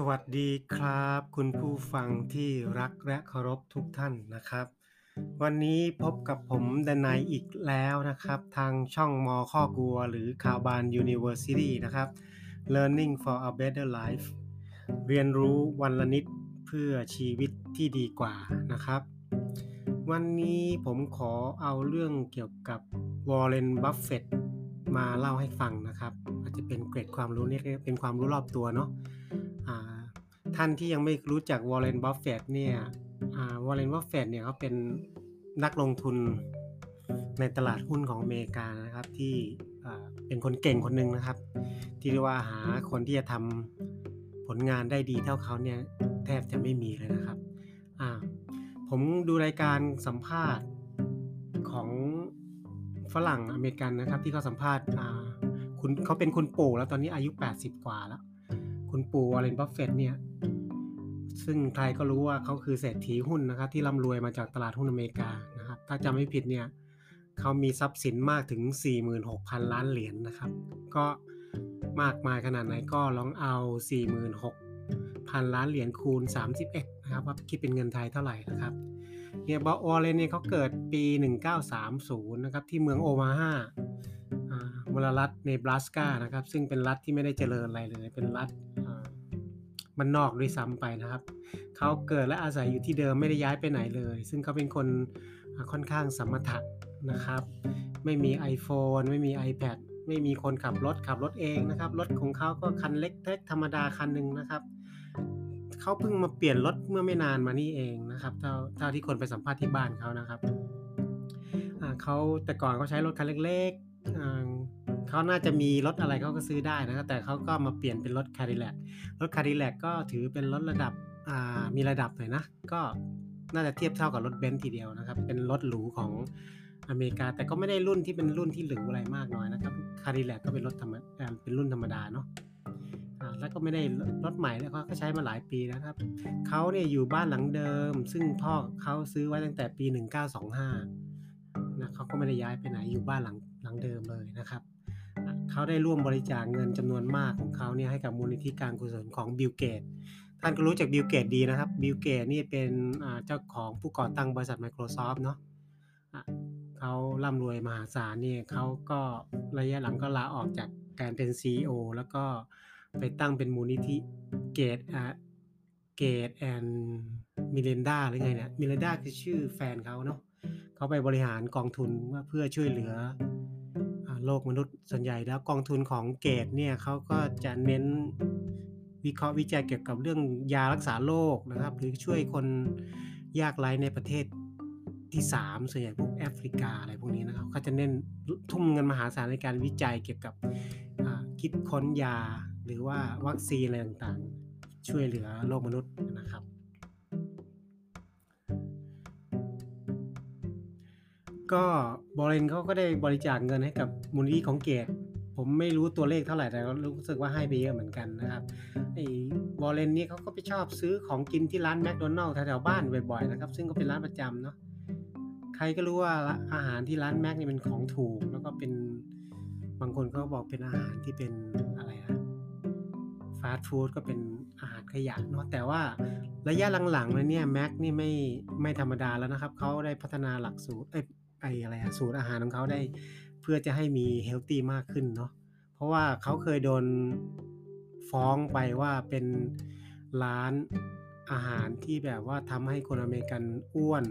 สวัสดีครับ คุณผู้ฟังที่รักและเคารพทุกท่านนะครับ วันนี้พบกับผมดนายอีกแล้วนะครับ ทางช่องมอข้อกลัว หรือข่าวบาน University นะครับ Learning for a Better Life เรียนรู้วันละนิดเพื่อชีวิตที่ดีกว่านะครับ วันนี้ผมขอเอาเรื่องเกี่ยวกับวอร์เรนบัฟเฟตมาเล่าให้ฟังนะครับ อาจจะเป็นเกร็ดความรู้นี่เป็นความรู้รอบตัวเนาะอ่า ท่านที่ยังไม่รู้จักวอร์เรนบัฟเฟตเนี่ยวอร์เรนบัฟเฟตเนี่ยเขาเป็นนักลงทุนในตลาดหุ้นของอเมริกานะครับที่อ่าเป็นคนเก่งคนหนึ่งนะครับ ที่เรียกว่าหาคนที่จะทำผลงานได้ดีเท่าเขาเนี่ยแทบจะไม่มีเลยนะครับอ่าผมดูรายการสัมภาษณ์ของฝรั่งอเมริกันนะครับ ที่เขาสัมภาษณ์อ่าคุณเขาเป็นคุณปู่แล้วตอนนี้อายุ 80 กว่าแล้ว คุณปู่วอร์เรนบัฟเฟตเนี่ย ซึ่งใครก็รู้ว่าเขาคือเศรษฐีหุ้นนะครับ ที่ร่ำรวยมาจากตลาดหุ้นอเมริกานะครับ ถ้าจำไม่ผิดเนี่ยเขามีทรัพย์สินมากถึง 46,000 ล้านเหรียญนะครับ ก็มากมายขนาดไหนก็ลองเอา 46,000 ล้านเหรียญคูณ 31 นะครับว่าคิดเป็นเงินไทยเท่าไหร่นะครับเนี่ยบอวอเรนเนี่ยเขาเกิดปี 1930 นะครับ ที่เมืองโอมาฮาอ่ามลรัฐเนบราสกานะครับ ซึ่งเป็นรัฐที่ไม่ได้เจริญอะไรเลย เป็นรัฐ มันนอกด้วยซ้ำไปนะครับ เขาเกิดและอาศัยอยู่ที่เดิมไม่ได้ย้ายไปไหนเลย ซึ่งเขาเป็นคนค่อนข้างสมถะนะครับ ไม่มี iPhone ไม่มี iPad ไม่มีคนขับรถขับรถเองนะครับ รถของเขาก็คันเล็กๆธรรมดาคันหนึ่งนะครับ เขาเพิ่งมาเปลี่ยนรถเมื่อไม่นานมานี่เองนะครับ เท่าเท่าที่คนไปสัมภาษณ์ที่บ้านเขานะครับเขาแต่ก่อนเขาใช้รถคันเล็กๆ เขาน่าจะมีรถอะไรเขาก็ซื้อได้นะครับแต่เขาก็มาเปลี่ยนเป็นรถ Cadillac รถ Cadillac ก็ถือเป็นรถระดับอ่ามีระดับหน่อยนะ ก็น่าจะเทียบเท่ากับรถเบนซ์ทีเดียวนะครับ เป็นรถหรูของอเมริกา แต่ก็ไม่ได้รุ่นที่เป็นรุ่นที่หรูอะไรมากน้อยนะครับ Cadillac ก็เป็นรถธรรมอ่าเป็นรุ่นธรรมดาเนาะอ่าแล้วก็ไม่ได้รถใหม่แล้วเขาก็ใช้มาหลายปีแล้วครับเขาเนี่ยอยู่บ้านหลังเดิม ซึ่งพ่อเขาซื้อไว้ตั้งแต่ปี 1925นะเขาก็ไม่ได้ย้ายไปไหนอยู่บ้านหลังหลังเดิมเลยนะครับอะ เขาได้ร่วมบริจาคเงินจำนวนมากของเขาเนี่ยให้กับมูลนิธิการกุศลของบิลเกตท่านก็รู้จักบิลเกตดีนะครับบิลเกตนี่เป็นเจ้าของผู้ก่อตั้งบริษัท Microsoft เนาะะเขาร่ำรวยมหาศาลนี่เขาก็ระยะหลังก็ลาออกจากการเป็น CEO แล้วก็ไปตั้งเป็นมูลนิธิเกตอ่าเกตแอนมิเลนดาหรือไงเนี่ยมิเลนดาคือชื่อแฟนเขาเนาะเขาไปบริหารกองทุนเพื่อช่วยเหลือ โลกมนุษย์ส่วนใหญ่แล้วกองทุนของเกตเนี่ยเขาก็จะเน้นวิเคราะห์วิจัยเกี่ยวกับเรื่องยารักษาโรคนะครับ หรือช่วยคนยากไร้ในประเทศที่ 3 ส่วนใหญ่พวกแอฟริกาอะไรพวกนี้นะครับเขาจะเน้นทุ่มเงินมหาศาลในการวิจัยเกี่ยวกับอ่าคิดค้นยาหรือว่าวัคซีนอะไรต่างๆ ช่วยเหลือโลกมนุษย์นะครับ ก็บริเนเขาก็ได้บริจาคเงินให้กับมูลนิธิของเกตผมไม่รู้ตัวเลขเท่าไหร่แต่ก็รู้สึกว่าให้ไปเยอะเหมือนกันนะครับไอ้บอลเลนนี่เขาก็ไปชอบซื้อของกินที่ร้านแมคโดนัลล์แถวๆบ้านบ่อยๆนะครับ ซึ่งก็เป็นร้านประจำเนาะใครก็รู้ว่าอาหารที่ร้านแม็กนี่เป็นของถูก แล้วก็เป็นบางคนก็บอกเป็นอาหารที่เป็นอะไรอะฟาสต์ฟู้ดก็เป็นอาหารขยะเนาะแต่ว่าระยะหลังๆเลยเนี่ยแม็กนี่ไม่ไม่ธรรมดาแล้วนะครับเขาได้พัฒนาหลักสูตร ไอ้ไอ้อะไรอะสูตรอาหารของเขาได้ เพื่อจะให้มีเฮลตี้มากขึ้นเนาะเพราะว่าเขาเคยโดนฟ้องไปว่าเป็นร้านอาหารที่แบบว่าทำให้คนอเมริกันอ้วน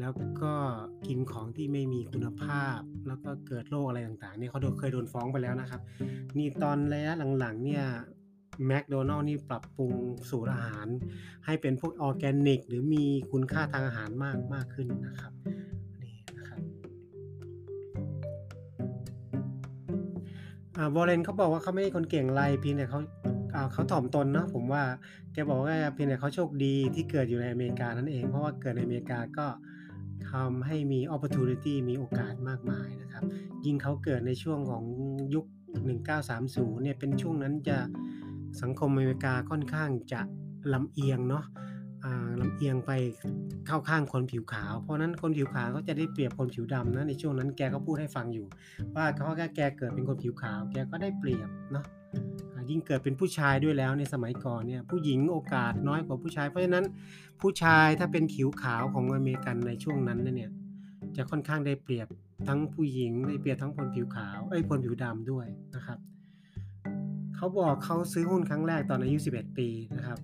แล้วก็กินของที่ไม่มีคุณภาพ แล้วก็เกิดโรคอะไรต่างๆเนี่ยเขาโดนเคยโดนฟ้องไปแล้วนะครับ นี่ตอนระยะหลังๆเนี่ยแมคโดนัลล์นี่ปรับปรุงสูตรอาหาร ให้เป็นพวกออร์แกนิก หรือมีคุณค่าทางอาหารมากมากขึ้นนะครับนี่นะครับ อ่าวอร์เรนเขาบอกว่าเขาไม่ใช่คนเก่งอะไรเพียงแต่เขาอ่าเขาถ่อมตนเนาะผมว่าแกบอกว่าเพียงแต่เขาโชคดีที่เกิดอยู่ในอเมริกานั่นเอง เพราะว่าเกิดในอเมริกาก็ทำให้มี opportunity มีโอกาสมากมายนะครับ ยิ่งเขาเกิดในช่วงของยุค 1930 เนี่ยเป็นช่วงนั้นจะสังคมอเมริกาค่อนข้างจะลำเอียงเนาะ ลำเอียงไปเข้าข้างคนผิวขาว เพราะนั้นคนผิวขาวก็จะได้เปรียบคนผิวดำนะในช่วงนั้นแกก็พูดให้ฟังอยู่ ว่าเขาแค่แกเกิดเป็นคนผิวขาว แกก็ได้เปรียบเนาะยิ่งเกิดเป็นผู้ชายด้วยแล้วในสมัยก่อนเนี่ยผู้หญิงโอกาสน้อยกว่าผู้ชาย เพราะฉะนั้นผู้ชายถ้าเป็นผิวขาวของอเมริกันในช่วงนั้นเนี่ยจะค่อนข้างได้เปรียบทั้งผู้หญิงได้เปรียบทั้งคนผิวขาวเอ้ยคนผิวดำด้วยนะครับเขาบอกเขาซื้อหุ้นครั้งแรกตอนอายุ 11 ปีนะครับ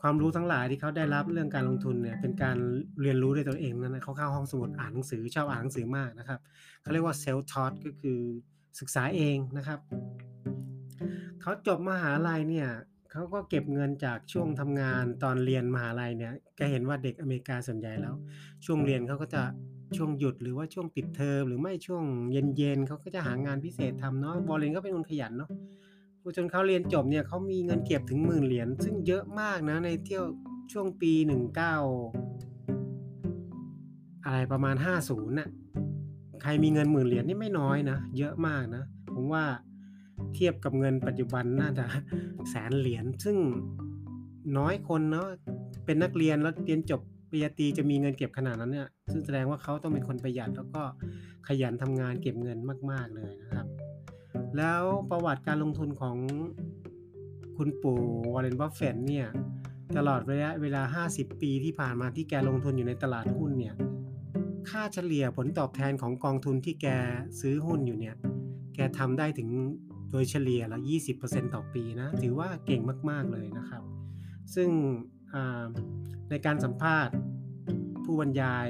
ความรู้ทั้งหลายที่เขาได้รับเรื่องการลงทุนเนี่ยเป็นการเรียนรู้ด้วยตัวเองนะเขาเข้าห้องสมุดอ่านหนังสือชอบอ่านหนังสือมากนะครับเขาเรียกว่าเซลล์ทอ t ก็คือศึกษาเองนะครับเขาจบมหาลัยเนี่ยเขาก็เก็บเงินจากช่วงทำงานตอนเรียนมหาลัยเนี่ยแกเห็นว่าเด็กอเมริกาส่วนใหญ่แล้ว ช่วงเรียนเขาก็จะช่วงหยุดหรือว่าช่วงปิดเทอมหรือไม่ช่วงเย็นๆเขาก็จะหางานพิเศษทำเนาะบอลเลนก็เป็นคนขยันเนาะ จนเขาเรียนจบเนี่ยเขามีเงินเก็บถึงหมื่นเหรียญซึ่งเยอะมากนะในเที่ยวช่วงปีหนึ่งเก้าอะไรประมาณห้าศูนย์น่ะใครมีเงินหมื่นเหรียญนี่ไม่น้อยนะ เยอะมากนะ ผมว่าเทียบกับเงินปัจจุบันน่าจะแสนเหรียญซึ่งน้อยคนเนาะเป็นนักเรียนแล้วเรียนจบปริญญาตรีจะมีเงินเก็บขนาดนั้นเนี่ยซึ่งแสดงว่าเขาต้องเป็นคนประหยัดแล้วก็ขยันทำงานเก็บเงินมาก ๆเลยนะครับ แล้วประวัติการลงทุนของคุณปู่วอร์เรนบัฟเฟตเนี่ยตลอดระยะเวลา 50 ปีที่ผ่านมาที่แกลงทุนอยู่ในตลาดหุ้นเนี่ยค่าเฉลี่ยผลตอบแทนของกองทุนที่แกซื้อหุ้นอยู่เนี่ยแกทำได้ถึงโดยเฉลี่ยละ 20%ต่อปีนะ ถือว่าเก่งมาก ๆ เลยนะครับ ซึ่งในการสัมภาษณ์ผู้บรรยาย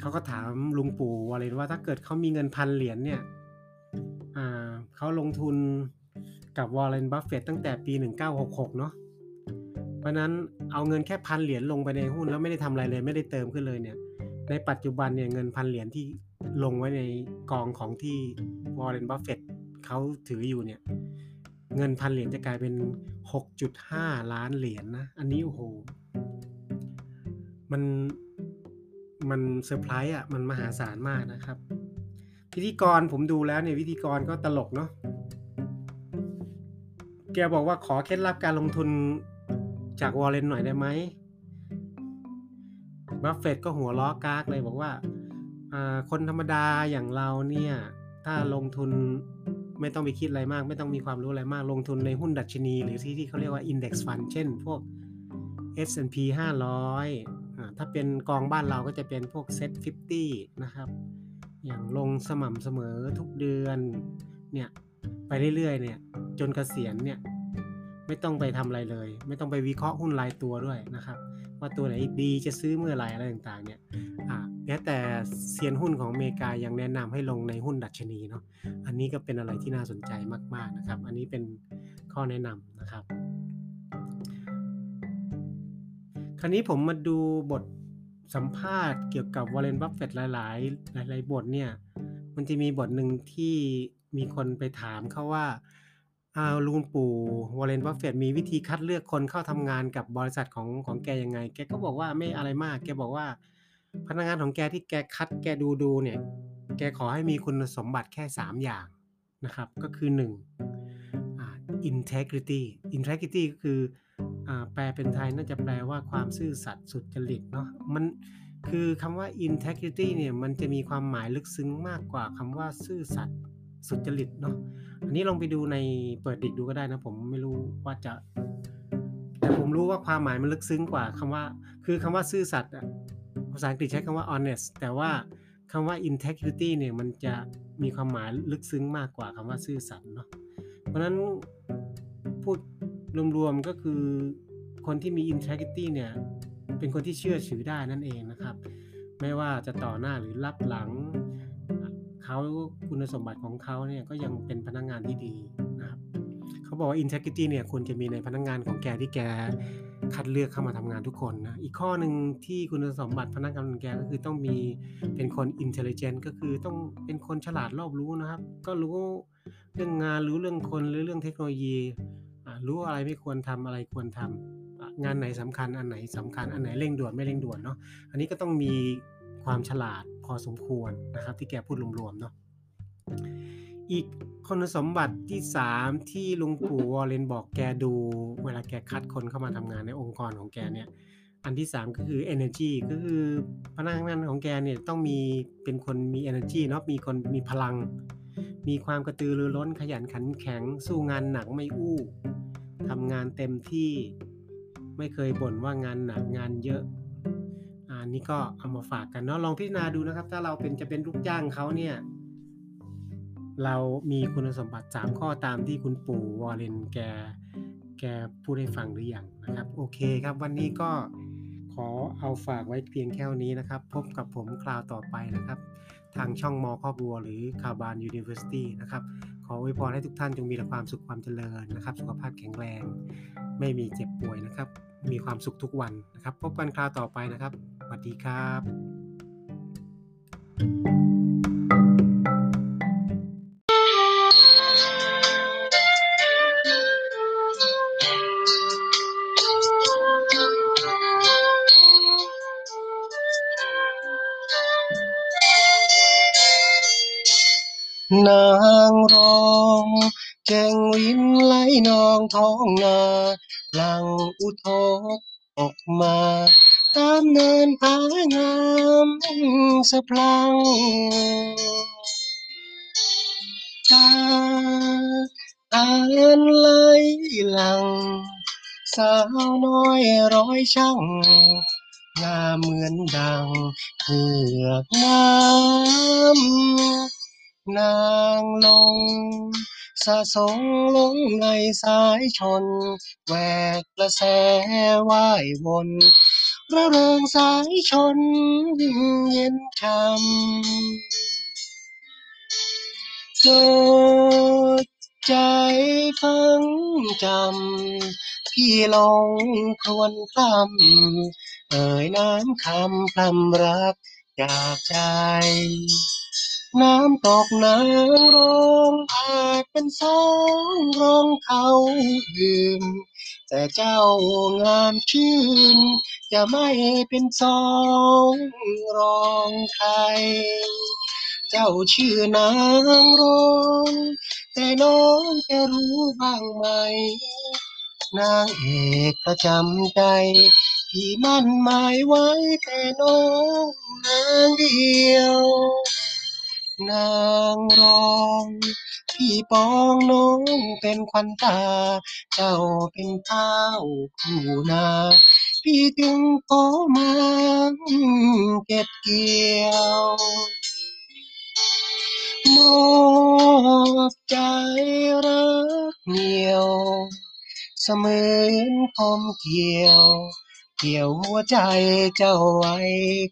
เขาก็ถามลุงปู่วอร์เรนว่าถ้าเกิดเขามีเงินพันเหรียญเนี่ย เขาลงทุนกับวอร์เรนบัฟเฟตตั้งแต่ปี 1966 เนาะเพราะนั้นเอาเงินแค่พันเหรียญลงไปในหุ้นแล้วไม่ได้ทำอะไรเลยไม่ได้เติมขึ้นเลยเนี่ย ในปัจจุบันเนี่ยเงินพันเหรียญที่ลงไว้ในกองของที่วอร์เรนบัฟเฟตเขาถืออยู่เนี่ยเงินพันเหรียญจะกลายเป็น 6.5 ล้านเหรียญนะ อันนี้โอ้โห มัน มันเซอร์ไพรส์อะ มันมหาศาลมากนะครับ พิธีกรผมดูแล้วเนี่ยพิธีกรก็ตลกเนาะแกบอกว่าขอเคล็ดลับการลงทุนจากวอร์เรนหน่อยได้ไหมบัฟเฟตก็หัวเราะก๊ากเลยบอกว่า คนธรรมดาอย่างเราเนี่ย ถ้าลงทุนไม่ต้องไปคิดอะไรมาก ไม่ต้องมีความรู้อะไรมาก ลงทุนในหุ้นดัชนี หรือที่ที่เขาเรียกว่า Index Fund เช่น พวก S&P 500 ถ้าเป็นกองบ้านเราก็จะเป็นพวก Set 50 นะครับ อย่างลงสม่ำเสมอทุกเดือนเนี่ยไปเรื่อยๆเนี่ยจนเกษียณเนี่ยไม่ต้องไปทำอะไรเลย ไม่ต้องไปวิเคราะห์หุ้นรายตัวด้วยนะครับ ว่าตัวไหนดีจะซื้อเมื่อไหร่อะไรต่างๆเนี่ยแม้แต่เซียนหุ้นของอเมริกายังแนะนำให้ลงในหุ้นดัชนีเนาะอันนี้ก็เป็นอะไรที่น่าสนใจมากๆนะครับ อันนี้เป็นข้อแนะนำนะครับ คราวนี้ผมมาดูบท สัมภาษณ์เกี่ยวกับวอร์เรนบัฟเฟตหลาย ๆ หลาย ๆ บทเนี่ย มันจะมีบทหนึ่งที่มีคนไปถามเขาว่าอาลุงปู่วอร์เรนบัฟเฟตมีวิธีคัดเลือกคนเข้าทำงานกับบริษัทของของแกยังไง แกก็บอกว่าไม่อะไรมาก แกบอกว่า พนักงานของแกที่แกคัด แกดูดูเนี่ย แกขอให้มีคุณสมบัติแค่ 3 อย่างนะครับ ก็คือ1อ่า integrity integrity ก็คือ แปลเป็นไทยน่าจะแปลว่าความซื่อสัตย์สุจริตเนาะมันคือคำว่า integrity เนี่ยมันจะมีความหมายลึกซึ้งมากกว่าคำว่าซื่อสัตย์สุจริตเนาะอันนี้ลองไปดูในเปิดดิกดูก็ได้นะ ผมไม่รู้ว่าจะ แต่ผมรู้ว่าความหมายมันลึกซึ้งกว่าคำว่า คือคำว่าซื่อสัตย์อะภาษาอังกฤษใช้คำว่า honest แต่ว่าคำว่า integrity เนี่ยมันจะมีความหมายลึกซึ้งมากกว่าคำว่าซื่อสัตย์เนาะเพราะนั้น รวมๆก็คือคนที่มี integrity เนี่ยเป็นคนที่เชื่อถือได้นั่นเองนะครับ ไม่ว่าจะต่อหน้าหรือรับหลังเขาคุณสมบัติของเขาเนี่ยก็ยังเป็นพนักงงานที่ดีนะครับเขาบอกว่า integrity เนี่ยควรจะมีในพนักงงานของแกที่แกคัดเลือกเข้ามาทำงานทุกคนนะ อีกข้อหนึ่งที่คุณสมบัติพนักงานของแกก็คือต้องมีเป็นคน intelligent ก็คือต้องเป็นคนฉลาดรอบรู้นะครับ ก็รู้เรื่องงานรู้เรื่องคนหรือเรื่องเทคโนโลยี รู้อะไรไม่ควรทำอะไรควรทำงานไหนสำคัญอันไหนสำคัญอันไหนเร่งด่วนไม่เร่งด่วนเนาะอันนี้ก็ต้องมีความฉลาดพอสมควรนะครับ ที่แกพูดรวมๆเนาะอีกคุณสมบัติที่ 3 ที่ลุงปู่วอลเลนบอกแกดู เวลาแกคัดคนเข้ามาทำงานในองค์กรของแกเนี่ย อันที่ 3 ก็คือ energy ก็คือพนักงานของแกเนี่ยต้องมีเป็นคนมี energy เนาะมีคนมีพลัง มีความกระตือรือร้นขยันขันแข็ง สู้งานหนักไม่อู้ทำงานเต็มที่ไม่เคยบ่นว่างานหนักงานเยอะอันนี้ก็เอามาฝากกันเนาะลองพิจารณาดูนะครับ ถ้าเราเป็นจะเป็นลูกจ้างเขาเนี่ย เรามีคุณสมบัติ 3 ข้อตามที่คุณปู่วอร์เรนแกแกพูดให้ฟังหรืออยังนะครับ โอเคครับ วันนี้ก็ขอเอาฝากไว้เพียงแค่นี้นะครับ พบกับผมคราวต่อไปนะครับ ทางช่องมอครอบครัว หรือคาบานยูนิเวอร์ซิตี้นะครับ ขออวยพรให้ทุกท่านจงมีแต่ความสุขความเจริญนะครับ สุขภาพแข็งแรง ไม่มีเจ็บป่วยนะครับ มีความสุขทุกวันนะครับ พบกันคราวต่อไปนะครับสวัสดีครับ ท้องนาหลังอุทกออกมา ตามเนินผางามสะพลังตาอ่านไหลหลัง สาวน้อยร้อยช่างงาเหมือนดังเผือกน้ำนางลง สะสงลงในสายชนแหวกกระแสว่ายวนระเริงสายชนเย็นช่ำจดใจฟังจำ พี่ลงครวนคลำเอ่ยน้ำคำพลำรักจากใจ น้ำตกนางรองอาจเป็นสองรองเขายืนแต่เจ้างามชื่น จะไม่เป็นสองรองใคร เจ้าชื่อนางรอง แต่น้องจะรู้บ้างไหม นางเอกประจำใจที่มั่นหมายไว้แต่น้องนางเดียว นางรอง พี่ปองน้องเป็นควันตา เจ้าเป็นข้าวคู่นา พี่จึงขอมาเก็บเกี่ยวมอบใจรักเหนียว เสมือนคมเกี่ยว เกี่ยวหัวใจเจ้าไว้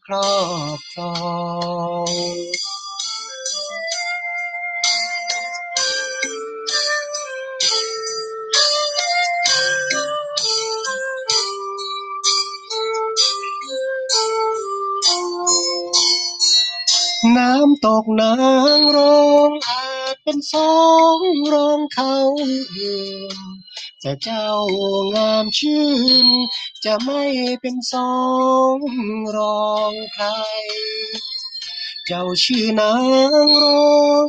ครอบครอง น้ำตกนางรองอาจเป็นสองรองเขาอื่นแต่เจ้างามชื่น จะไม่เป็นสองรองใคร เจ้าชื่อนางรอง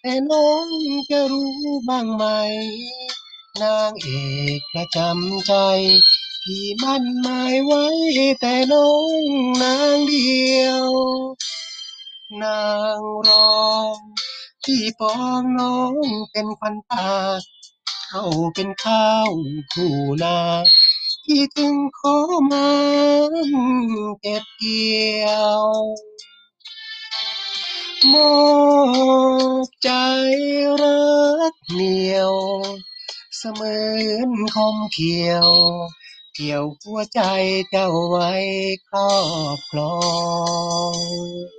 แต่น้องจะรู้บ้างไหม นางเอกประจำใจพี่มั่นหมายไว้แต่น้องนางเดียว นางรองที่ปองน้องเป็นควันตาเขาเป็นข้าวคู่นาที่จึงขอมาเก็บเกี่ยวมอบใจรักเหนียว เสมือนคมเขียว เกี่ยวหัวใจเจ้าไว้ครอบครอง